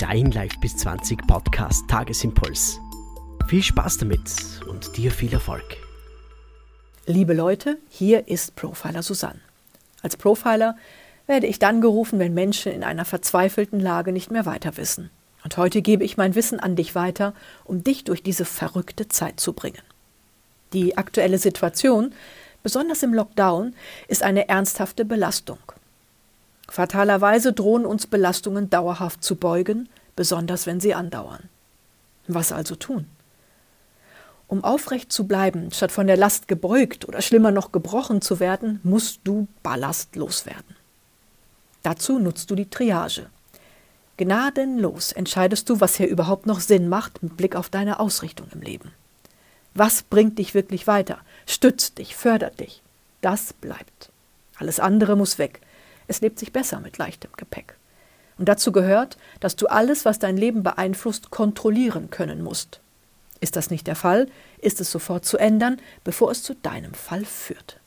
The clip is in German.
dein Live bis 20 Podcast Tagesimpuls. Viel Spaß damit und dir viel Erfolg. Liebe Leute, hier ist Profiler Susanne. Als Profiler werde ich dann gerufen, wenn Menschen in einer verzweifelten Lage nicht mehr weiter wissen. Und heute gebe ich mein Wissen an dich weiter, um dich durch diese verrückte Zeit zu bringen. Die aktuelle Situation, besonders im Lockdown, ist eine ernsthafte Belastung. Fatalerweise drohen uns Belastungen dauerhaft zu beugen, besonders wenn sie andauern. Was also tun? Um aufrecht zu bleiben, statt von der Last gebeugt oder schlimmer noch gebrochen zu werden, musst du Ballast loswerden. Dazu nutzt du die Triage. Gnadenlos entscheidest du, was hier überhaupt noch Sinn macht mit Blick auf deine Ausrichtung im Leben. Was bringt dich wirklich weiter, stützt dich, fördert dich? Das bleibt. Alles andere muss weg, es lebt sich besser mit leichtem Gepäck. Und dazu gehört, dass du alles, was dein Leben beeinflusst, kontrollieren können musst. Ist das nicht der Fall, ist es sofort zu ändern, bevor es zu deinem Fall führt.